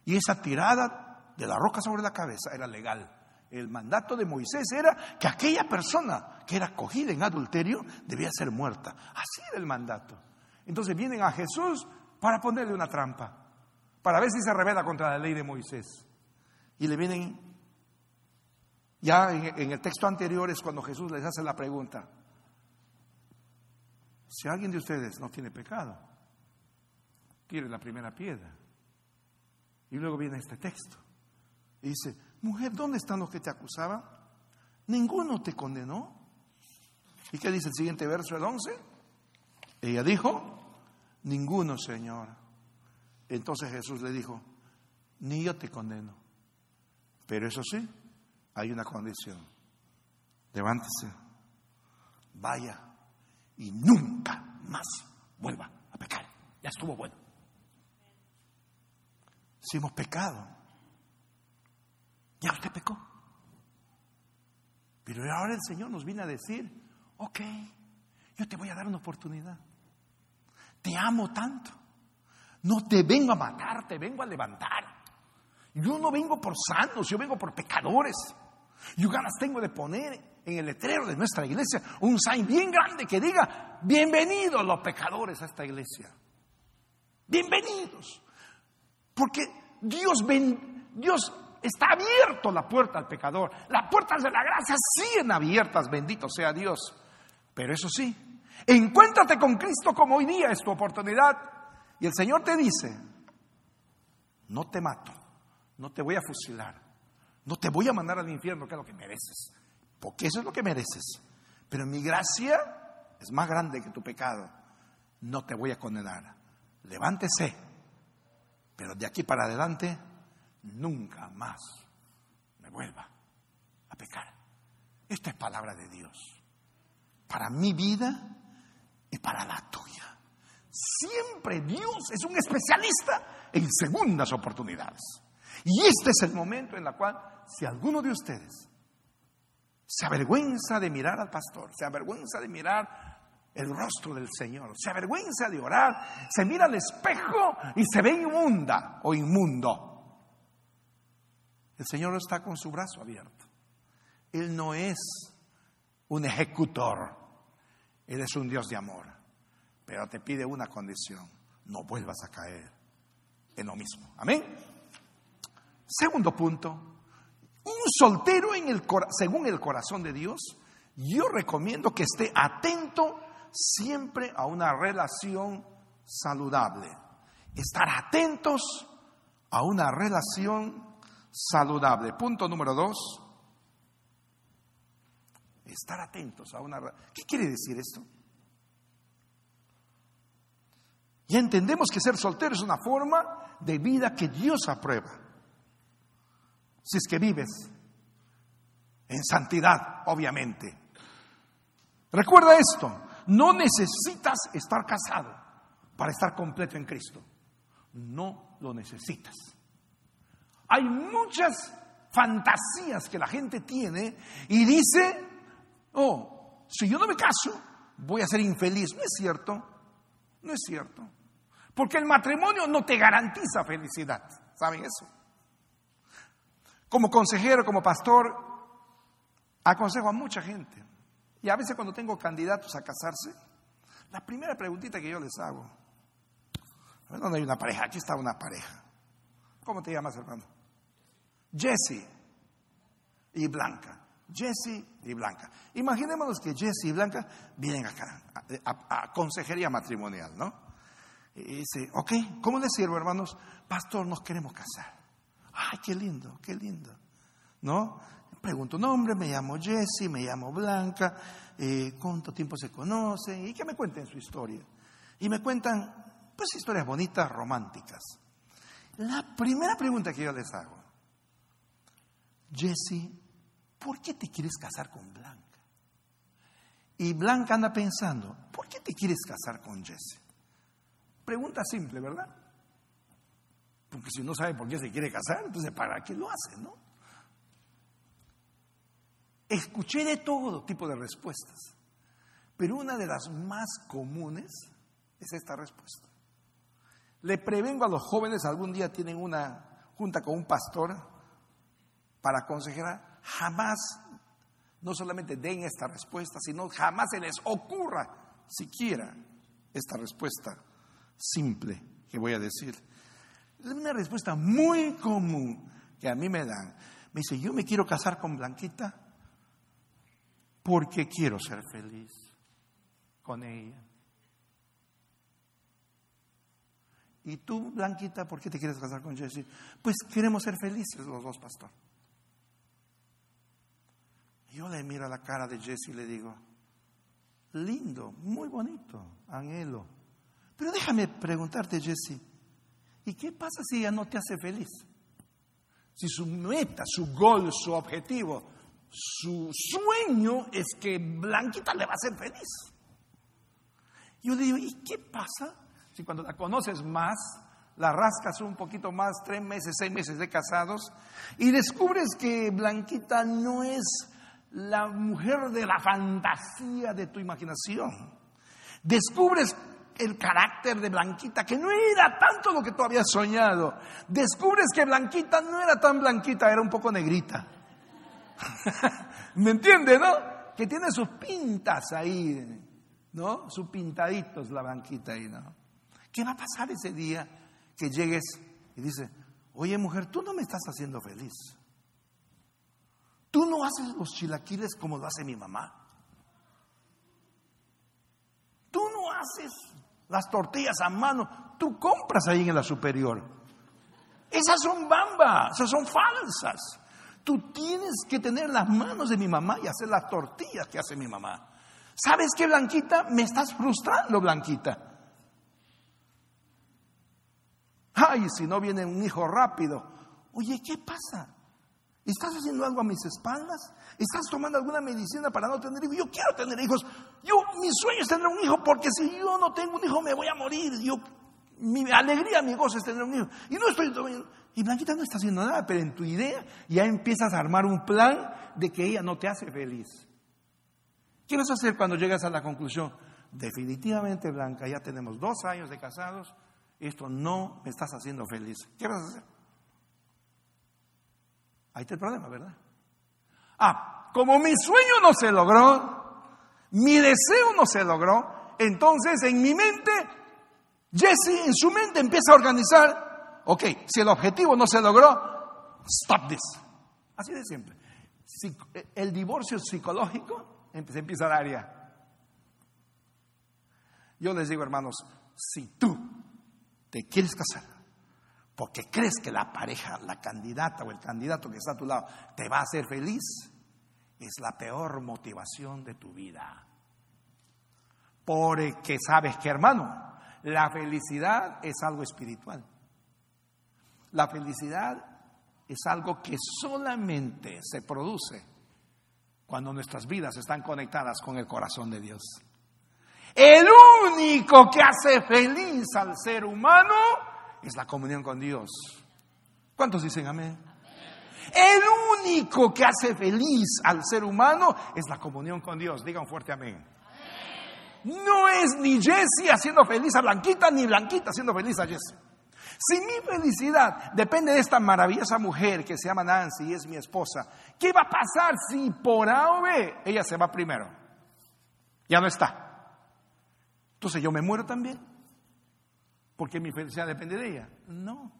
Y esa tirada de la roca sobre la cabeza era legal. El mandato de Moisés era que aquella persona que era cogida en adulterio debía ser muerta. Así era el mandato. Entonces vienen a Jesús para ponerle una trampa, para ver si se revela contra la ley de Moisés. Y le vienen, ya en, el texto anterior es cuando Jesús les hace la pregunta, si alguien de ustedes no tiene pecado, tire la primera piedra. Y luego viene este texto. Y dice, mujer, ¿dónde están los que te acusaban? Ninguno te condenó. ¿Y qué dice el siguiente verso, el 11? Ella dijo, ninguno, Señor. Entonces Jesús le dijo, ni yo te condeno. Pero eso sí, hay una condición. Levántese, vaya y nunca más vuelva a pecar. Ya estuvo bueno. Si hemos pecado, ya usted pecó. Pero ahora el Señor nos viene a decir, ok, yo te voy a dar una oportunidad. Te amo tanto. No te vengo a matar, te vengo a levantar. Yo no vengo por sanos, yo vengo por pecadores. Yo ganas tengo de poner en el letrero de nuestra iglesia un sign bien grande que diga, bienvenidos los pecadores a esta iglesia. Bienvenidos. Porque Dios, ven, Dios está abierto la puerta al pecador. Las puertas de la gracia siguen abiertas, bendito sea Dios. Pero eso sí, encuéntrate con Cristo como hoy día es tu oportunidad. Y el Señor te dice, no te mato, no te voy a fusilar, no te voy a mandar al infierno, que es lo que mereces, porque eso es lo que mereces. Pero mi gracia es más grande que tu pecado. No te voy a condenar. Levántese. Pero de aquí para adelante nunca más me vuelva a pecar. Esta es palabra de Dios. Para mi vida y para la tuya. Siempre Dios es un especialista en segundas oportunidades. Y este es el momento en el cual, si alguno de ustedes se avergüenza de mirar al pastor, se avergüenza de mirar el rostro del Señor, se avergüenza de orar, se mira al espejo y se ve inmunda o inmundo. El Señor está con su brazo abierto. Él no es un ejecutor, Él es un Dios de amor. Pero te pide una condición, no vuelvas a caer en lo mismo. Amén. Segundo punto, un soltero en el, según el corazón de Dios, yo recomiendo que esté atento siempre a una relación saludable. Estar atentos a una relación saludable. Punto número dos. Estar atentos a una... ¿Qué quiere decir esto? Ya entendemos que ser soltero es una forma de vida que Dios aprueba. Si es que vives en santidad, obviamente. Recuerda esto, no necesitas estar casado para estar completo en Cristo. No lo necesitas. Hay muchas fantasías que la gente tiene y dice, oh, si yo no me caso, voy a ser infeliz. No es cierto, no es cierto. Porque el matrimonio no te garantiza felicidad. ¿Saben eso? Como consejero, como pastor, aconsejo a mucha gente. Y a veces cuando tengo candidatos a casarse, la primera preguntita que yo les hago, ¿dónde hay una pareja? Aquí está una pareja. ¿Cómo te llamas, hermano? Jesse y Blanca. Jesse y Blanca. Imaginémonos que Jesse y Blanca vienen acá a, consejería matrimonial, ¿no? Y dice, ok, ¿cómo les sirvo, hermanos? Pastor, nos queremos casar. Ay, qué lindo, qué lindo. ¿No? Pregunto nombre, me llamo Jesse, me llamo Blanca, eh, cuánto tiempo se conocen y que me cuenten su historia. Y me cuentan, pues, historias bonitas, románticas. La primera pregunta que yo les hago, Jesse, ¿por qué te quieres casar con Blanca? Y Blanca anda pensando, ¿por qué te quieres casar con Jesse? Pregunta simple, ¿verdad? Porque si no sabe por qué se quiere casar, entonces ¿para qué lo hace, no? Escuché de todo tipo de respuestas, pero una de las más comunes es esta respuesta. Le prevengo a los jóvenes, algún día tienen una junta con un pastor para aconsejar, jamás, no solamente den esta respuesta, sino jamás se les ocurra siquiera esta respuesta simple que voy a decir. Una respuesta muy común que a mí me dan. Me dice, yo me quiero casar con Blanquita porque quiero ser feliz con ella. ¿Y tú, Blanquita, por qué te quieres casar con Jesse? Pues queremos ser felices los dos, pastor. Yo le miro a la cara de Jesse y le digo, lindo, muy bonito, anhelo. Pero déjame preguntarte, Jesse, ¿y qué pasa si ella no te hace feliz? Si su meta, su gol, su objetivo su sueño es que Blanquita le va a hacer feliz. Yo le digo, ¿y qué pasa si cuando la conoces más, la rascas un poquito más, tres meses, seis meses de casados, y descubres que Blanquita no es la mujer de la fantasía de tu imaginación? Descubres el carácter de Blanquita, que no era tanto lo que tú habías soñado. Descubres que Blanquita no era tan blanquita, era un poco negrita. ¿Me entiende, no? Que tiene sus pintas ahí, ¿no? Sus pintaditos la banquita ahí, ¿no? ¿Qué va a pasar ese día que llegues y dices, oye mujer, tú no me estás haciendo feliz? Tú no haces los chilaquiles como lo hace mi mamá. Tú no haces las tortillas a mano, tú compras ahí en la superior. Esas son bambas, esas son falsas. Tú tienes que tener las manos de mi mamá y hacer las tortillas que hace mi mamá. ¿Sabes qué, Blanquita? Me estás frustrando, Blanquita. Ay, si no viene un hijo rápido. Oye, ¿qué pasa? ¿Estás haciendo algo a mis espaldas? ¿Estás tomando alguna medicina para no tener hijos? Yo quiero tener hijos. Yo, mi sueño es tener un hijo porque si yo no tengo un hijo me voy a morir. Yo, mi alegría, mi gozo es tener un hijo. Y no estoy y Blanquita no está haciendo nada, pero en tu idea ya empiezas a armar un plan de que ella no te hace feliz. ¿Qué vas a hacer cuando llegas a la conclusión? Definitivamente, Blanca, ya tenemos dos años de casados, esto no me estás haciendo feliz. ¿Qué vas a hacer? Ahí está el problema, ¿verdad? Ah, como mi sueño no se logró, mi deseo no se logró, entonces en mi mente, Jesse en su mente empieza a organizar ok, si el objetivo no se logró, stop this. Así de siempre. el divorcio psicológico se empieza a dar ya. Yo les digo, hermanos, si tú te quieres casar porque crees que la pareja, la candidata o el candidato que está a tu lado te va a hacer feliz, es la peor motivación de tu vida. Porque sabes que, hermano, La felicidad es algo espiritual. La felicidad es algo que solamente se produce cuando nuestras vidas están conectadas con el corazón de Dios. El único que hace feliz al ser humano es la comunión con Dios. ¿Cuántos dicen amén? El único que hace feliz al ser humano es la comunión con Dios. Digan fuerte amén. No es ni Jesse haciendo feliz a Blanquita, ni Blanquita haciendo feliz a Jesse. Si mi felicidad depende de esta maravillosa mujer que se llama Nancy y es mi esposa, ¿qué va a pasar si por A o B ella se va primero? Ya no está. Entonces yo me muero también. Porque mi felicidad depende de ella. No.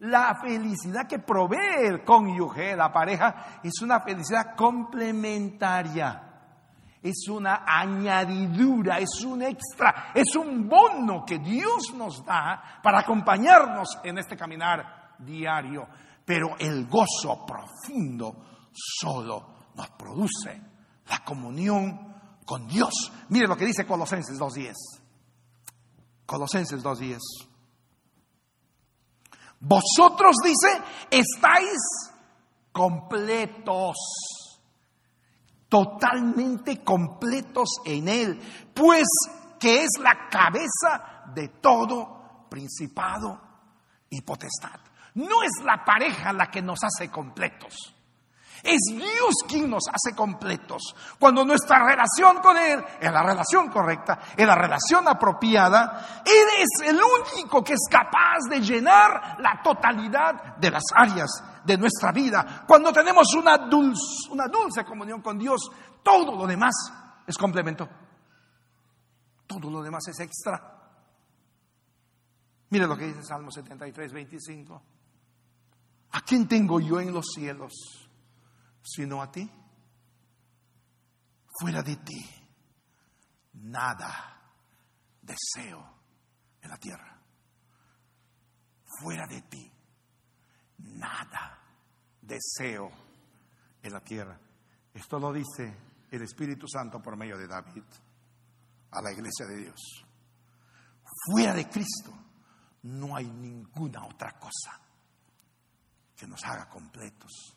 La felicidad que provee el cónyuge, la pareja, es una felicidad complementaria. Es una añadidura, es un extra, es un bono que Dios nos da para acompañarnos en este caminar diario. Pero el gozo profundo solo nos produce la comunión con Dios. Mire lo que dice Colosenses 2.10. Colosenses 2.10. Vosotros, dice, estáis completos, totalmente completos en Él, pues que es la cabeza de todo principado y potestad. No es la pareja la que nos hace completos. Es Dios quien nos hace completos. Cuando nuestra relación con Él es la relación correcta, es la relación apropiada, Él es el único que es capaz de llenar la totalidad de las áreas de nuestra vida. Cuando tenemos una dulce, una dulce comunión con Dios, todo lo demás es complemento. Todo lo demás es extra. Mire lo que dice Salmo 73, 25. ¿A quién tengo yo en los cielos? Sino a ti. Fuera de ti, nada deseo en la tierra. Fuera de ti, nada deseo en la tierra. Esto lo dice el Espíritu Santo por medio de David a la iglesia de Dios. Fuera de Cristo no hay ninguna otra cosa que nos haga completos.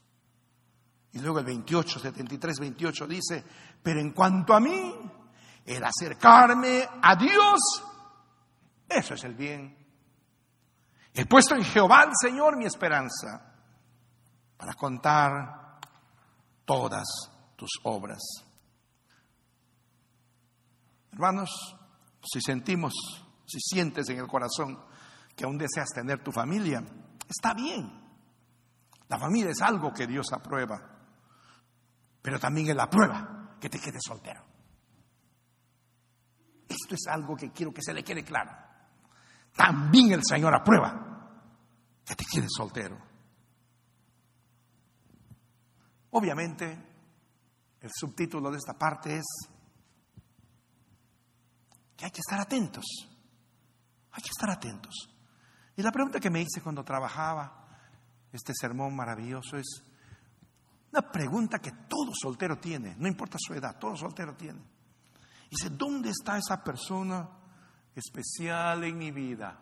Y luego el 28, 73, 28 dice, pero en cuanto a mí, el acercarme a Dios, eso es el bien. He puesto en Jehová el Señor mi esperanza para contar todas tus obras. Hermanos, si sentimos, si sientes en el corazón que aún deseas tener tu familia, está bien. La familia es algo que Dios aprueba pero también es la prueba que te quedes soltero. Esto es algo que quiero que se le quede claro. También el Señor aprueba que te quedes soltero. Obviamente, el subtítulo de esta parte es que hay que estar atentos. Hay que estar atentos. Y la pregunta que me hice cuando trabajaba este sermón maravilloso es, una pregunta que todo soltero tiene, no importa su edad, todo soltero tiene. Dice, ¿dónde está esa persona especial en mi vida?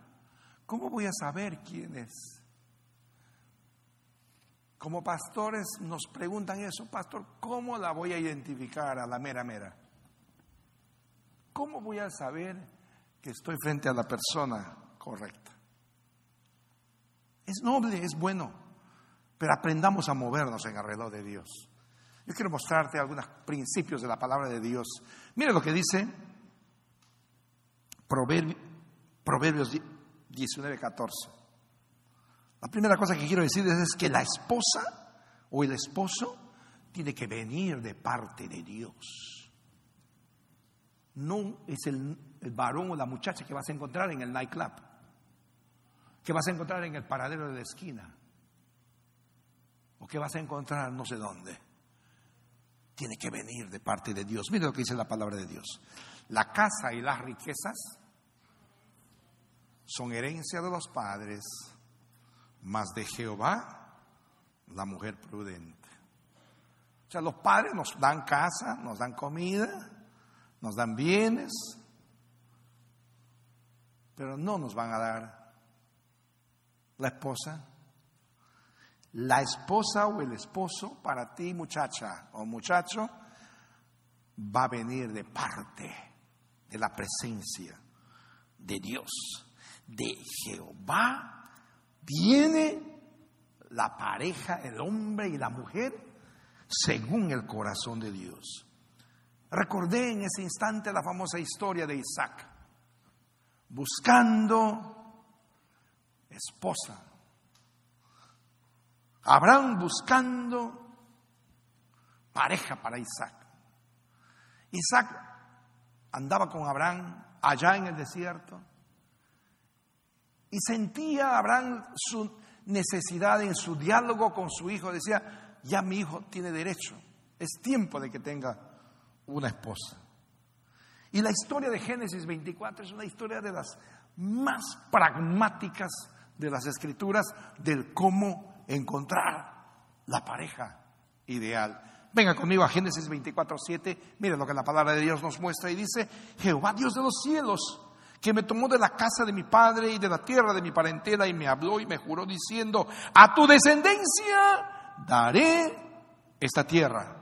¿Cómo voy a saber quién es? Como pastores nos preguntan eso, pastor, ¿cómo la voy a identificar a la mera mera? ¿Cómo voy a saber que estoy frente a la persona correcta? Es noble, es bueno pero aprendamos a movernos en alrededor de Dios. Yo quiero mostrarte algunos principios de la palabra de Dios. Mire lo que dice Proverbios 19, 14. La primera cosa que quiero decir es que la esposa o el esposo tiene que venir de parte de Dios. No es el, el varón o la muchacha que vas a encontrar en el nightclub, que vas a encontrar en el paradero de la esquina o que vas a encontrar no sé dónde. Tiene que venir de parte de Dios. Mira lo que dice la palabra de Dios. La casa y las riquezas son herencia de los padres, más de Jehová la mujer prudente. O sea, los padres nos dan casa, nos dan comida, nos dan bienes, pero no nos van a dar la esposa. La esposa o el esposo para ti, muchacha o muchacho, va a venir de parte de la presencia de Dios, de Jehová. Viene la pareja, el hombre y la mujer, según el corazón de Dios. Recordé en ese instante la famosa historia de Isaac, buscando esposa. Abraham buscando pareja para Isaac. Isaac andaba con Abraham allá en el desierto y sentía Abraham su necesidad en su diálogo con su hijo. Decía, ya mi hijo tiene derecho, es tiempo de que tenga una esposa. Y la historia de Génesis 24 es una historia de las más pragmáticas de las escrituras del cómo encontrar la pareja ideal. Venga conmigo a Génesis 24, 7. Mire lo que la palabra de Dios nos muestra y dice, Jehová Dios de los cielos, que me tomó de la casa de mi padre y de la tierra de mi parentela y me habló y me juró diciendo, a tu descendencia daré esta tierra.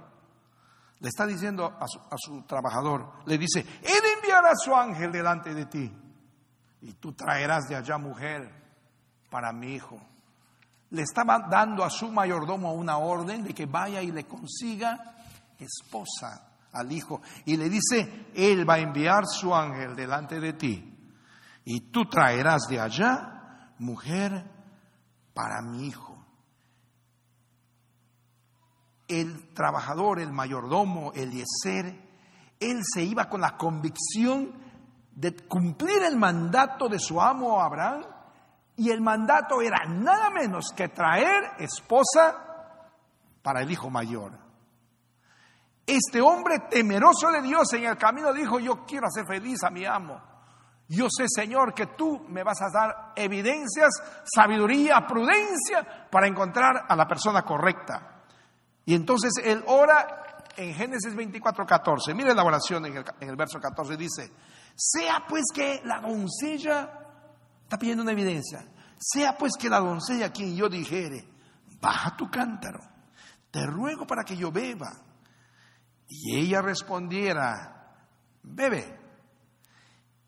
Le está diciendo a su, a su trabajador, le dice, él enviará a su ángel delante de ti y tú traerás de allá mujer para mi hijo le estaba dando a su mayordomo una orden de que vaya y le consiga esposa al hijo. Y le dice, Él va a enviar su ángel delante de ti. Y tú traerás de allá mujer para mi hijo. El trabajador, el mayordomo, Eliezer, él se iba con la convicción de cumplir el mandato de su amo Abraham y el mandato era nada menos que traer esposa para el hijo mayor. Este hombre temeroso de Dios en el camino dijo, yo quiero hacer feliz a mi amo. Yo sé, Señor, que tú me vas a dar evidencias, sabiduría, prudencia para encontrar a la persona correcta. Y entonces él ora en Génesis 24, 14. Mire la oración en el, en el verso 14. Dice, sea pues que la doncella Está pidiendo una evidencia. Sea pues que la doncella a quien yo dijere, baja tu cántaro, te ruego para que yo beba. Y ella respondiera, bebe.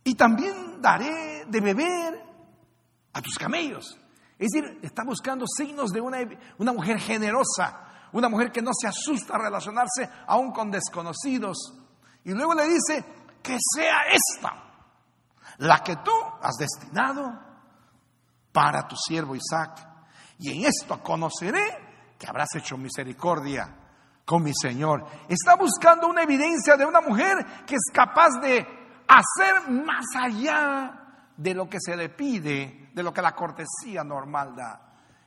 Y también daré de beber a tus camellos. Es decir, está buscando signos de una, una mujer generosa, una mujer que no se asusta a relacionarse aún con desconocidos. Y luego le dice, que sea esta la que tú has destinado para tu siervo Isaac. Y en esto conoceré que habrás hecho misericordia con mi Señor. Está buscando una evidencia de una mujer que es capaz de hacer más allá de lo que se le pide, de lo que la cortesía normal da.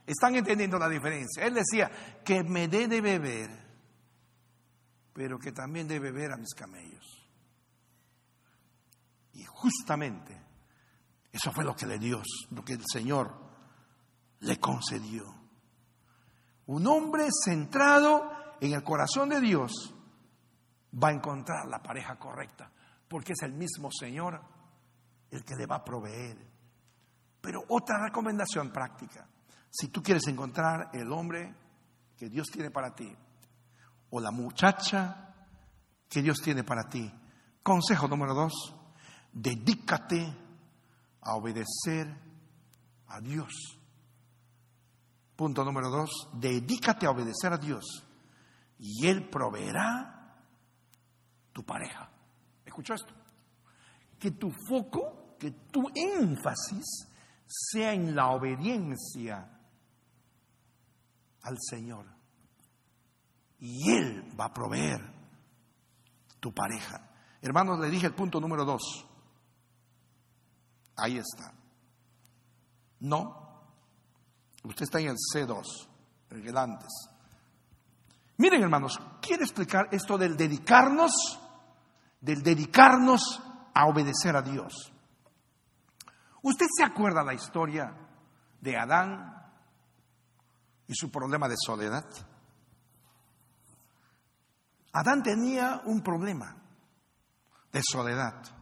¿Están entendiendo la diferencia? Él decía, que me dé de beber, pero que también dé beber a mis camellos. Y justamente eso fue lo que le dio, lo que el Señor le concedió. Un hombre centrado en el corazón de Dios va a encontrar la pareja correcta, porque es el mismo Señor el que le va a proveer. Pero otra recomendación práctica, si tú quieres encontrar el hombre que Dios tiene para ti, o la muchacha que Dios tiene para ti, consejo número dos, dedícate a obedecer a Dios. Punto número dos, dedícate a obedecer a Dios y Él proveerá tu pareja. ¿Escuchó esto? Que tu foco, que tu énfasis sea en la obediencia al Señor. Y Él va a proveer tu pareja. Hermanos, le dije el punto número dos. Ahí está. No. Usted está en el C2, en el antes. Miren, hermanos, quiero explicar esto del dedicarnos, del dedicarnos a obedecer a Dios. ¿Usted se acuerda la historia de Adán y su problema de soledad? Adán tenía un problema de soledad.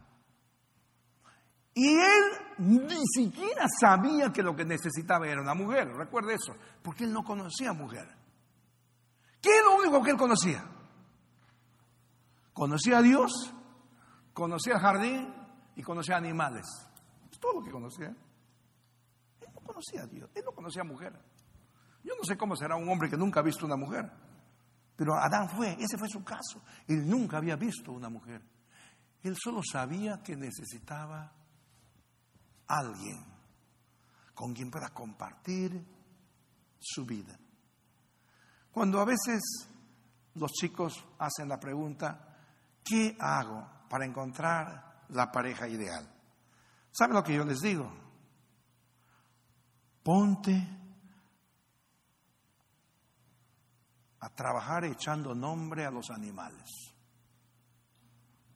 Y él ni siquiera sabía que lo que necesitaba era una mujer. Recuerde eso, porque él no conocía mujer. ¿Qué es lo único que él conocía? Conocía a Dios, conocía el jardín y conocía animales. Es todo lo que conocía. Él no conocía a Dios, él no conocía a mujer. Yo no sé cómo será un hombre que nunca ha visto una mujer. Pero Adán fue, ese fue su caso. Él nunca había visto una mujer. Él solo sabía que necesitaba alguien con quien pueda compartir su vida. Cuando a veces los chicos hacen la pregunta, ¿qué hago para encontrar la pareja ideal? ¿Saben lo que yo les digo? Ponte a trabajar echando nombre a los animales.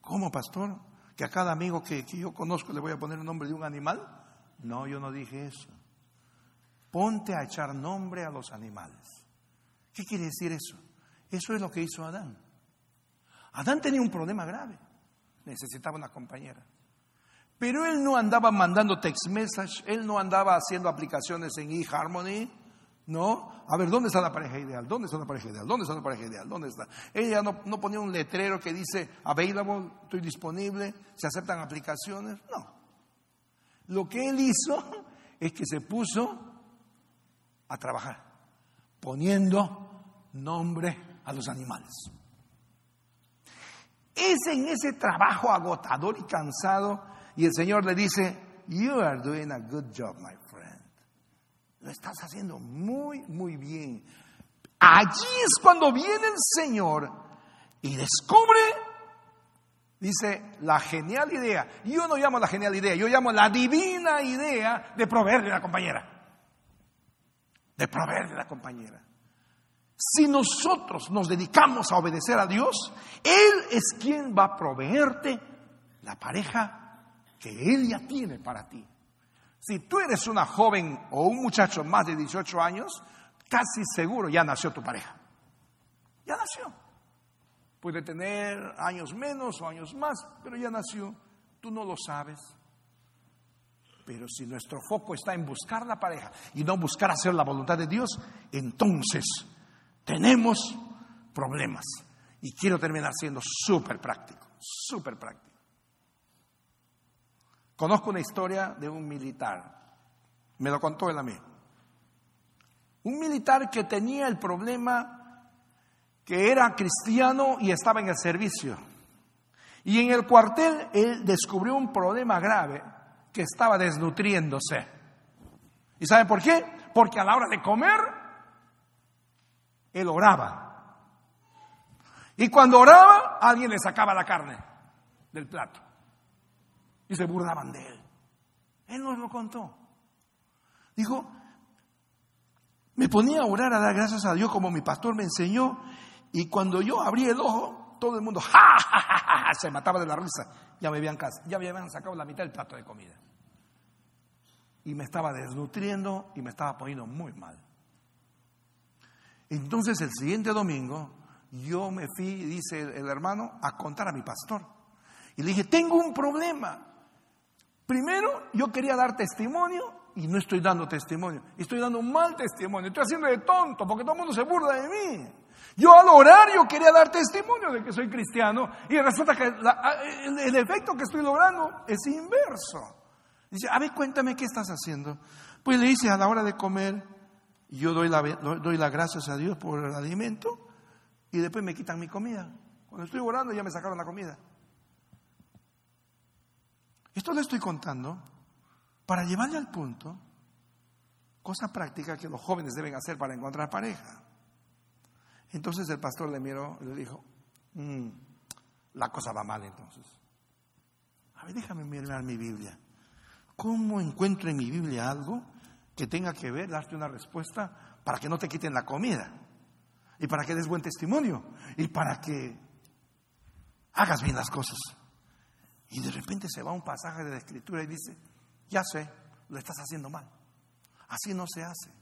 ¿Cómo, pastor? ¿Que a cada amigo que, yo conozco le voy a poner el nombre de un animal? No, yo no dije eso. Ponte a echar nombre a los animales. ¿Qué quiere decir eso? Eso es lo que hizo Adán. Adán tenía un problema grave. Necesitaba una compañera. Pero él no andaba mandando text message, él no andaba haciendo aplicaciones en eHarmony, ¿no? A ver, ¿dónde está la pareja ideal? ¿Dónde está la pareja ideal? ¿Dónde está la pareja ideal? ¿Dónde está? Ella no, no ponía un letrero que dice available, estoy disponible, se aceptan aplicaciones. No. Lo que él hizo es que se puso a trabajar, poniendo nombre a los animales. Es en ese trabajo agotador y cansado y el Señor le dice, You are doing a good job, my lo estás haciendo muy, muy bien. Allí es cuando viene el Señor y descubre, dice, la genial idea. Yo no llamo la genial idea, yo llamo la divina idea de proveerle a la compañera. De proveerle a la compañera. Si nosotros nos dedicamos a obedecer a Dios, Él es quien va a proveerte la pareja que Él ya tiene para ti. Si tú eres una joven o un muchacho más de 18 años, casi seguro ya nació tu pareja. Ya nació. Puede tener años menos o años más, pero ya nació. Tú no lo sabes. Pero si nuestro foco está en buscar la pareja y no buscar hacer la voluntad de Dios, entonces tenemos problemas. Y quiero terminar siendo súper práctico, súper práctico. Conozco una historia de un militar, me lo contó él a mí. Un militar que tenía el problema que era cristiano y estaba en el servicio. Y en el cuartel él descubrió un problema grave que estaba desnutriéndose. ¿Y sabe por qué? Porque a la hora de comer, él oraba. Y cuando oraba, alguien le sacaba la carne del plato y se burlaban de él. Él nos lo contó. Dijo, me ponía a orar a dar gracias a Dios como mi pastor me enseñó y cuando yo abrí el ojo, todo el mundo ¡ja, se mataba de la risa. Ya me, habían, ya me habían sacado la mitad del plato de comida. Y me estaba desnutriendo y me estaba poniendo muy mal. Entonces el siguiente domingo yo me fui, dice el hermano, a contar a mi pastor. Y le dije, tengo un problema. Primero, yo quería dar testimonio y no estoy dando testimonio. Estoy dando un mal testimonio. Estoy haciendo de tonto porque todo el mundo se burla de mí. Yo al orar yo quería dar testimonio de que soy cristiano y resulta que el, efecto que estoy logrando es inverso. Dice, a ver, cuéntame qué estás haciendo. Pues le dice, a la hora de comer, yo doy, doy las gracias a Dios por el alimento y después me quitan mi comida. Cuando estoy orando ya me sacaron la comida. Esto le estoy contando para llevarle al punto cosa práctica que los jóvenes deben hacer para encontrar pareja. Entonces el pastor le miró y le dijo, mm, la cosa va mal entonces. A ver, déjame mirar mi Biblia. ¿Cómo encuentro en mi Biblia algo que tenga que ver, darte una respuesta para que no te quiten la comida? Y para que des buen testimonio. Y para que hagas bien las cosas. Y de repente se va un pasaje de la escritura y dice, ya sé, lo estás haciendo mal. Así no se hace.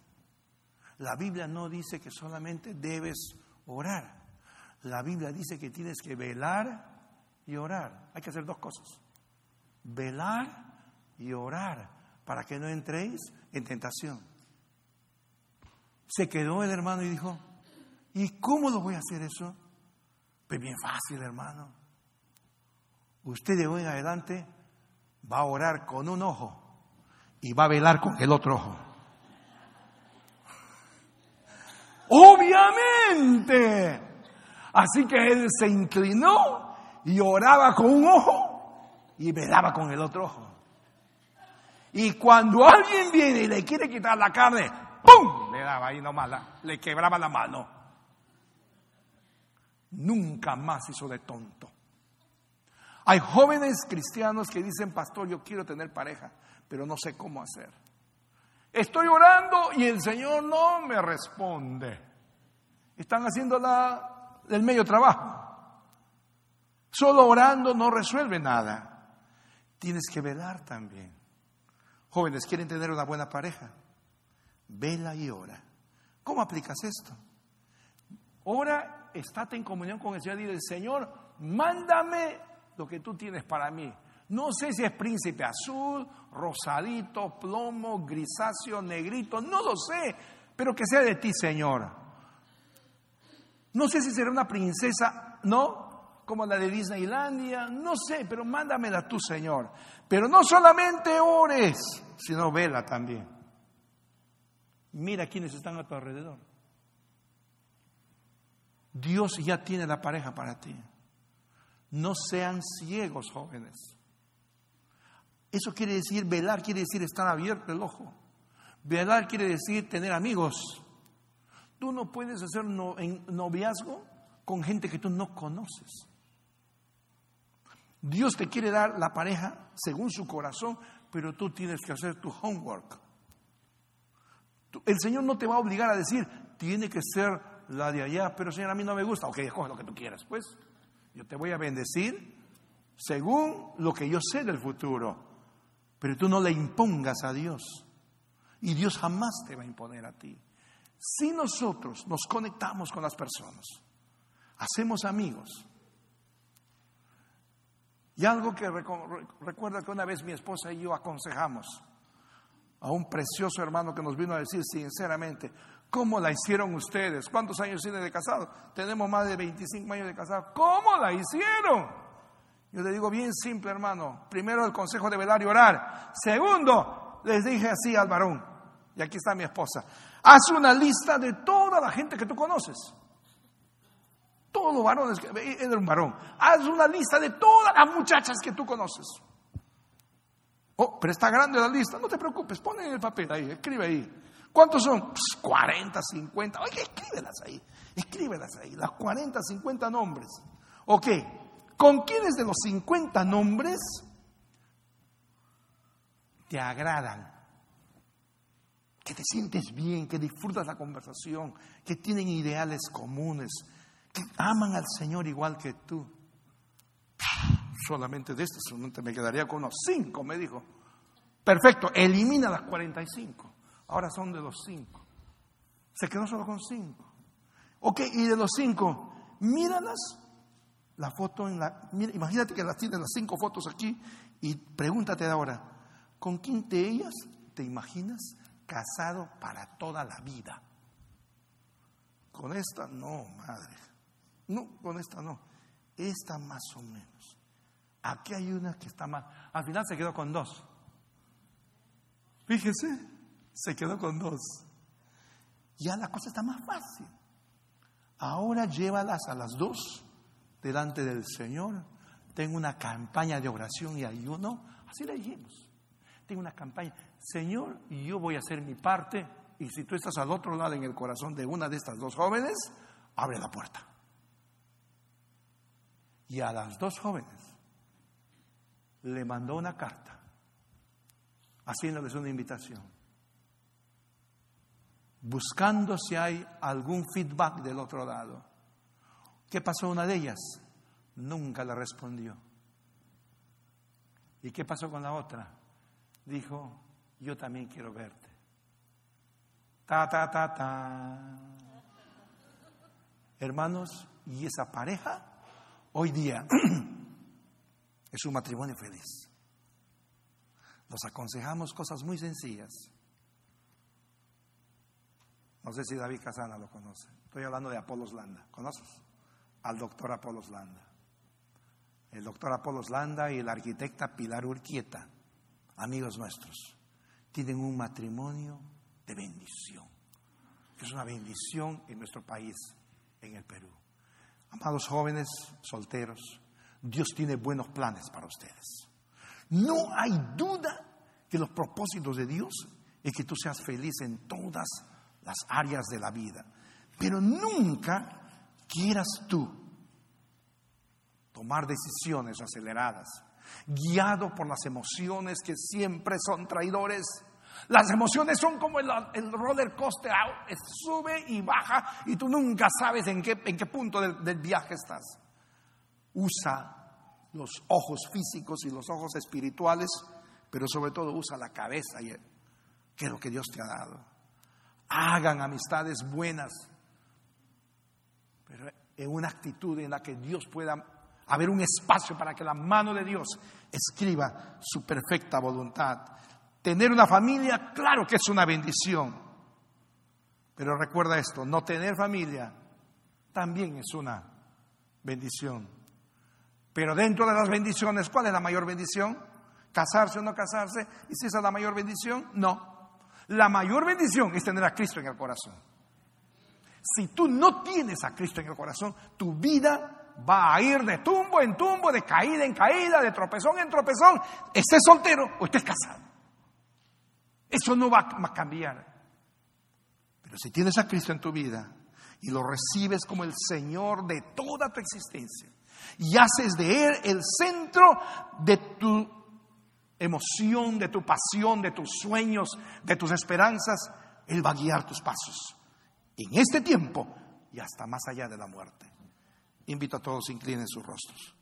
La Biblia no dice que solamente debes orar. La Biblia dice que tienes que velar y orar. Hay que hacer dos cosas. Velar y orar para que no entréis en tentación. Se quedó el hermano y dijo, ¿y cómo lo voy a hacer eso? Pues bien fácil, hermano. Usted de hoy en adelante va a orar con un ojo y va a velar con el otro ojo. Obviamente. Así que él se inclinó y oraba con un ojo y velaba con el otro ojo. Y cuando alguien viene y le quiere quitar la carne, ¡pum! Le daba ahí nomás, le quebraba la mano. Nunca más hizo de tonto. Hay jóvenes cristianos que dicen, pastor, yo quiero tener pareja, pero no sé cómo hacer. Estoy orando y el Señor no me responde. Están haciendo la, el medio trabajo. Solo orando no resuelve nada. Tienes que velar también. Jóvenes, ¿quieren tener una buena pareja? Vela y ora. ¿Cómo aplicas esto? Ora, estate en comunión con el Señor y dile, Señor, mándame lo que tú tienes para mí. No sé si es príncipe azul, rosadito, plomo, grisáceo, negrito, no lo sé, pero que sea de ti, Señor. No sé si será una princesa, ¿no? Como la de Disneylandia, no sé, pero mándamela tú, Señor. Pero no solamente ores, sino vela también. Mira quiénes están a tu alrededor. Dios ya tiene la pareja para ti. No sean ciegos, jóvenes. Eso quiere decir, velar quiere decir estar abierto el ojo. Velar quiere decir tener amigos. Tú no puedes hacer noviazgo con gente que tú no conoces. Dios te quiere dar la pareja según su corazón, pero tú tienes que hacer tu homework. El Señor no te va a obligar a decir, tiene que ser la de allá, pero Señor, a mí no me gusta. Ok, escoge lo que tú quieras, pues. Yo te voy a bendecir según lo que yo sé del futuro. Pero tú no le impongas a Dios. Y Dios jamás te va a imponer a ti. Si nosotros nos conectamos con las personas, hacemos amigos. Y algo que recuerda que una vez mi esposa y yo aconsejamos a un precioso hermano que nos vino a decir sinceramente, ¿cómo la hicieron ustedes? ¿Cuántos años tiene de casado? Tenemos más de 25 años de casado. ¿Cómo la hicieron? Yo le digo bien simple, hermano. Primero el consejo de velar y orar. Segundo, les dije así al varón, y aquí está mi esposa, haz una lista de toda la gente que tú conoces. Todos los varones, era un varón. Haz una lista de todas las muchachas que tú conoces. Oh, pero está grande la lista. No te preocupes, pon en el papel ahí, escribe ahí. ¿Cuántos son? 40, 50. Oye, escríbelas ahí. Escríbelas ahí. Las 40, 50 nombres. Ok. ¿Con quiénes de los 50 nombres te agradan? Que te sientes bien, que disfrutas la conversación, que tienen ideales comunes, que aman al Señor igual que tú. Solamente de estos solamente me quedaría con unos 5, me dijo. Perfecto, elimina las 45. Ahora son de los 5. Se quedó solo con 5. Ok, y de los 5, míralas la foto en la... imagínate que las tienes las cinco fotos aquí y pregúntate ahora, ¿con quién de ellas te imaginas casado para toda la vida? Con esta no, madre. No, con esta no. Esta más o menos. Aquí hay una que está más... Al final se quedó con dos. Fíjese, se quedó con dos. Ya la cosa está más fácil. Ahora llévalas a las dos delante del Señor. Tengo una campaña de oración y ayuno. Así le dijimos. Tengo una campaña. Señor, yo voy a hacer mi parte. Y si tú estás al otro lado en el corazón de una de estas dos jóvenes, abre la puerta. Y a las dos jóvenes le mandó una carta haciéndoles una invitación, buscando si hay algún feedback del otro lado. ¿Qué pasó una de ellas? Nunca le respondió. ¿Y qué pasó con la otra? Dijo, yo también quiero verte. Ta, ta, ta, ta. Hermanos, y esa pareja hoy día es un matrimonio feliz. Nos aconsejamos cosas muy sencillas. No sé si David Casana lo conoce. Estoy hablando de Apolos Landa. ¿Conoces? Al doctor Apolos Landa. El doctor Apolos Landa y la arquitecta Pilar Urquieta, amigos nuestros, tienen un matrimonio de bendición. Es una bendición en nuestro país, en el Perú. Amados jóvenes solteros, Dios tiene buenos planes para ustedes. No hay duda que los propósitos de Dios es que tú seas feliz en todas áreas de la vida. Pero nunca quieras tú tomar decisiones aceleradas, guiado por las emociones que siempre son traidores. Las emociones son como el, roller coaster, sube y baja y tú nunca sabes en qué, en qué punto del, del viaje estás. Usa los ojos físicos y los ojos espirituales, pero sobre todo usa la cabeza, y que es lo que Dios te ha dado. Hagan amistades buenas, pero en una actitud en la que Dios pueda haber un espacio para que la mano de Dios escriba su perfecta voluntad. Tener una familia, claro que es una bendición, pero recuerda esto, no tener familia también es una bendición. Pero dentro de las bendiciones, ¿cuál es la mayor bendición? ¿Casarse o no casarse? ¿Y si esa es la mayor bendición? No. La mayor bendición es tener a Cristo en el corazón. Si tú no tienes a Cristo en el corazón, tu vida va a ir de tumbo en tumbo, de caída en caída, de tropezón en tropezón, estés soltero o estés casado. Eso no va a cambiar. Pero si tienes a Cristo en tu vida y lo recibes como el Señor de toda tu existencia, y haces de Él el centro de tu emoción, de tu pasión, de tus sueños, de tus esperanzas, Él va a guiar tus pasos en este tiempo y hasta más allá de la muerte. Invito a todos inclinen sus rostros.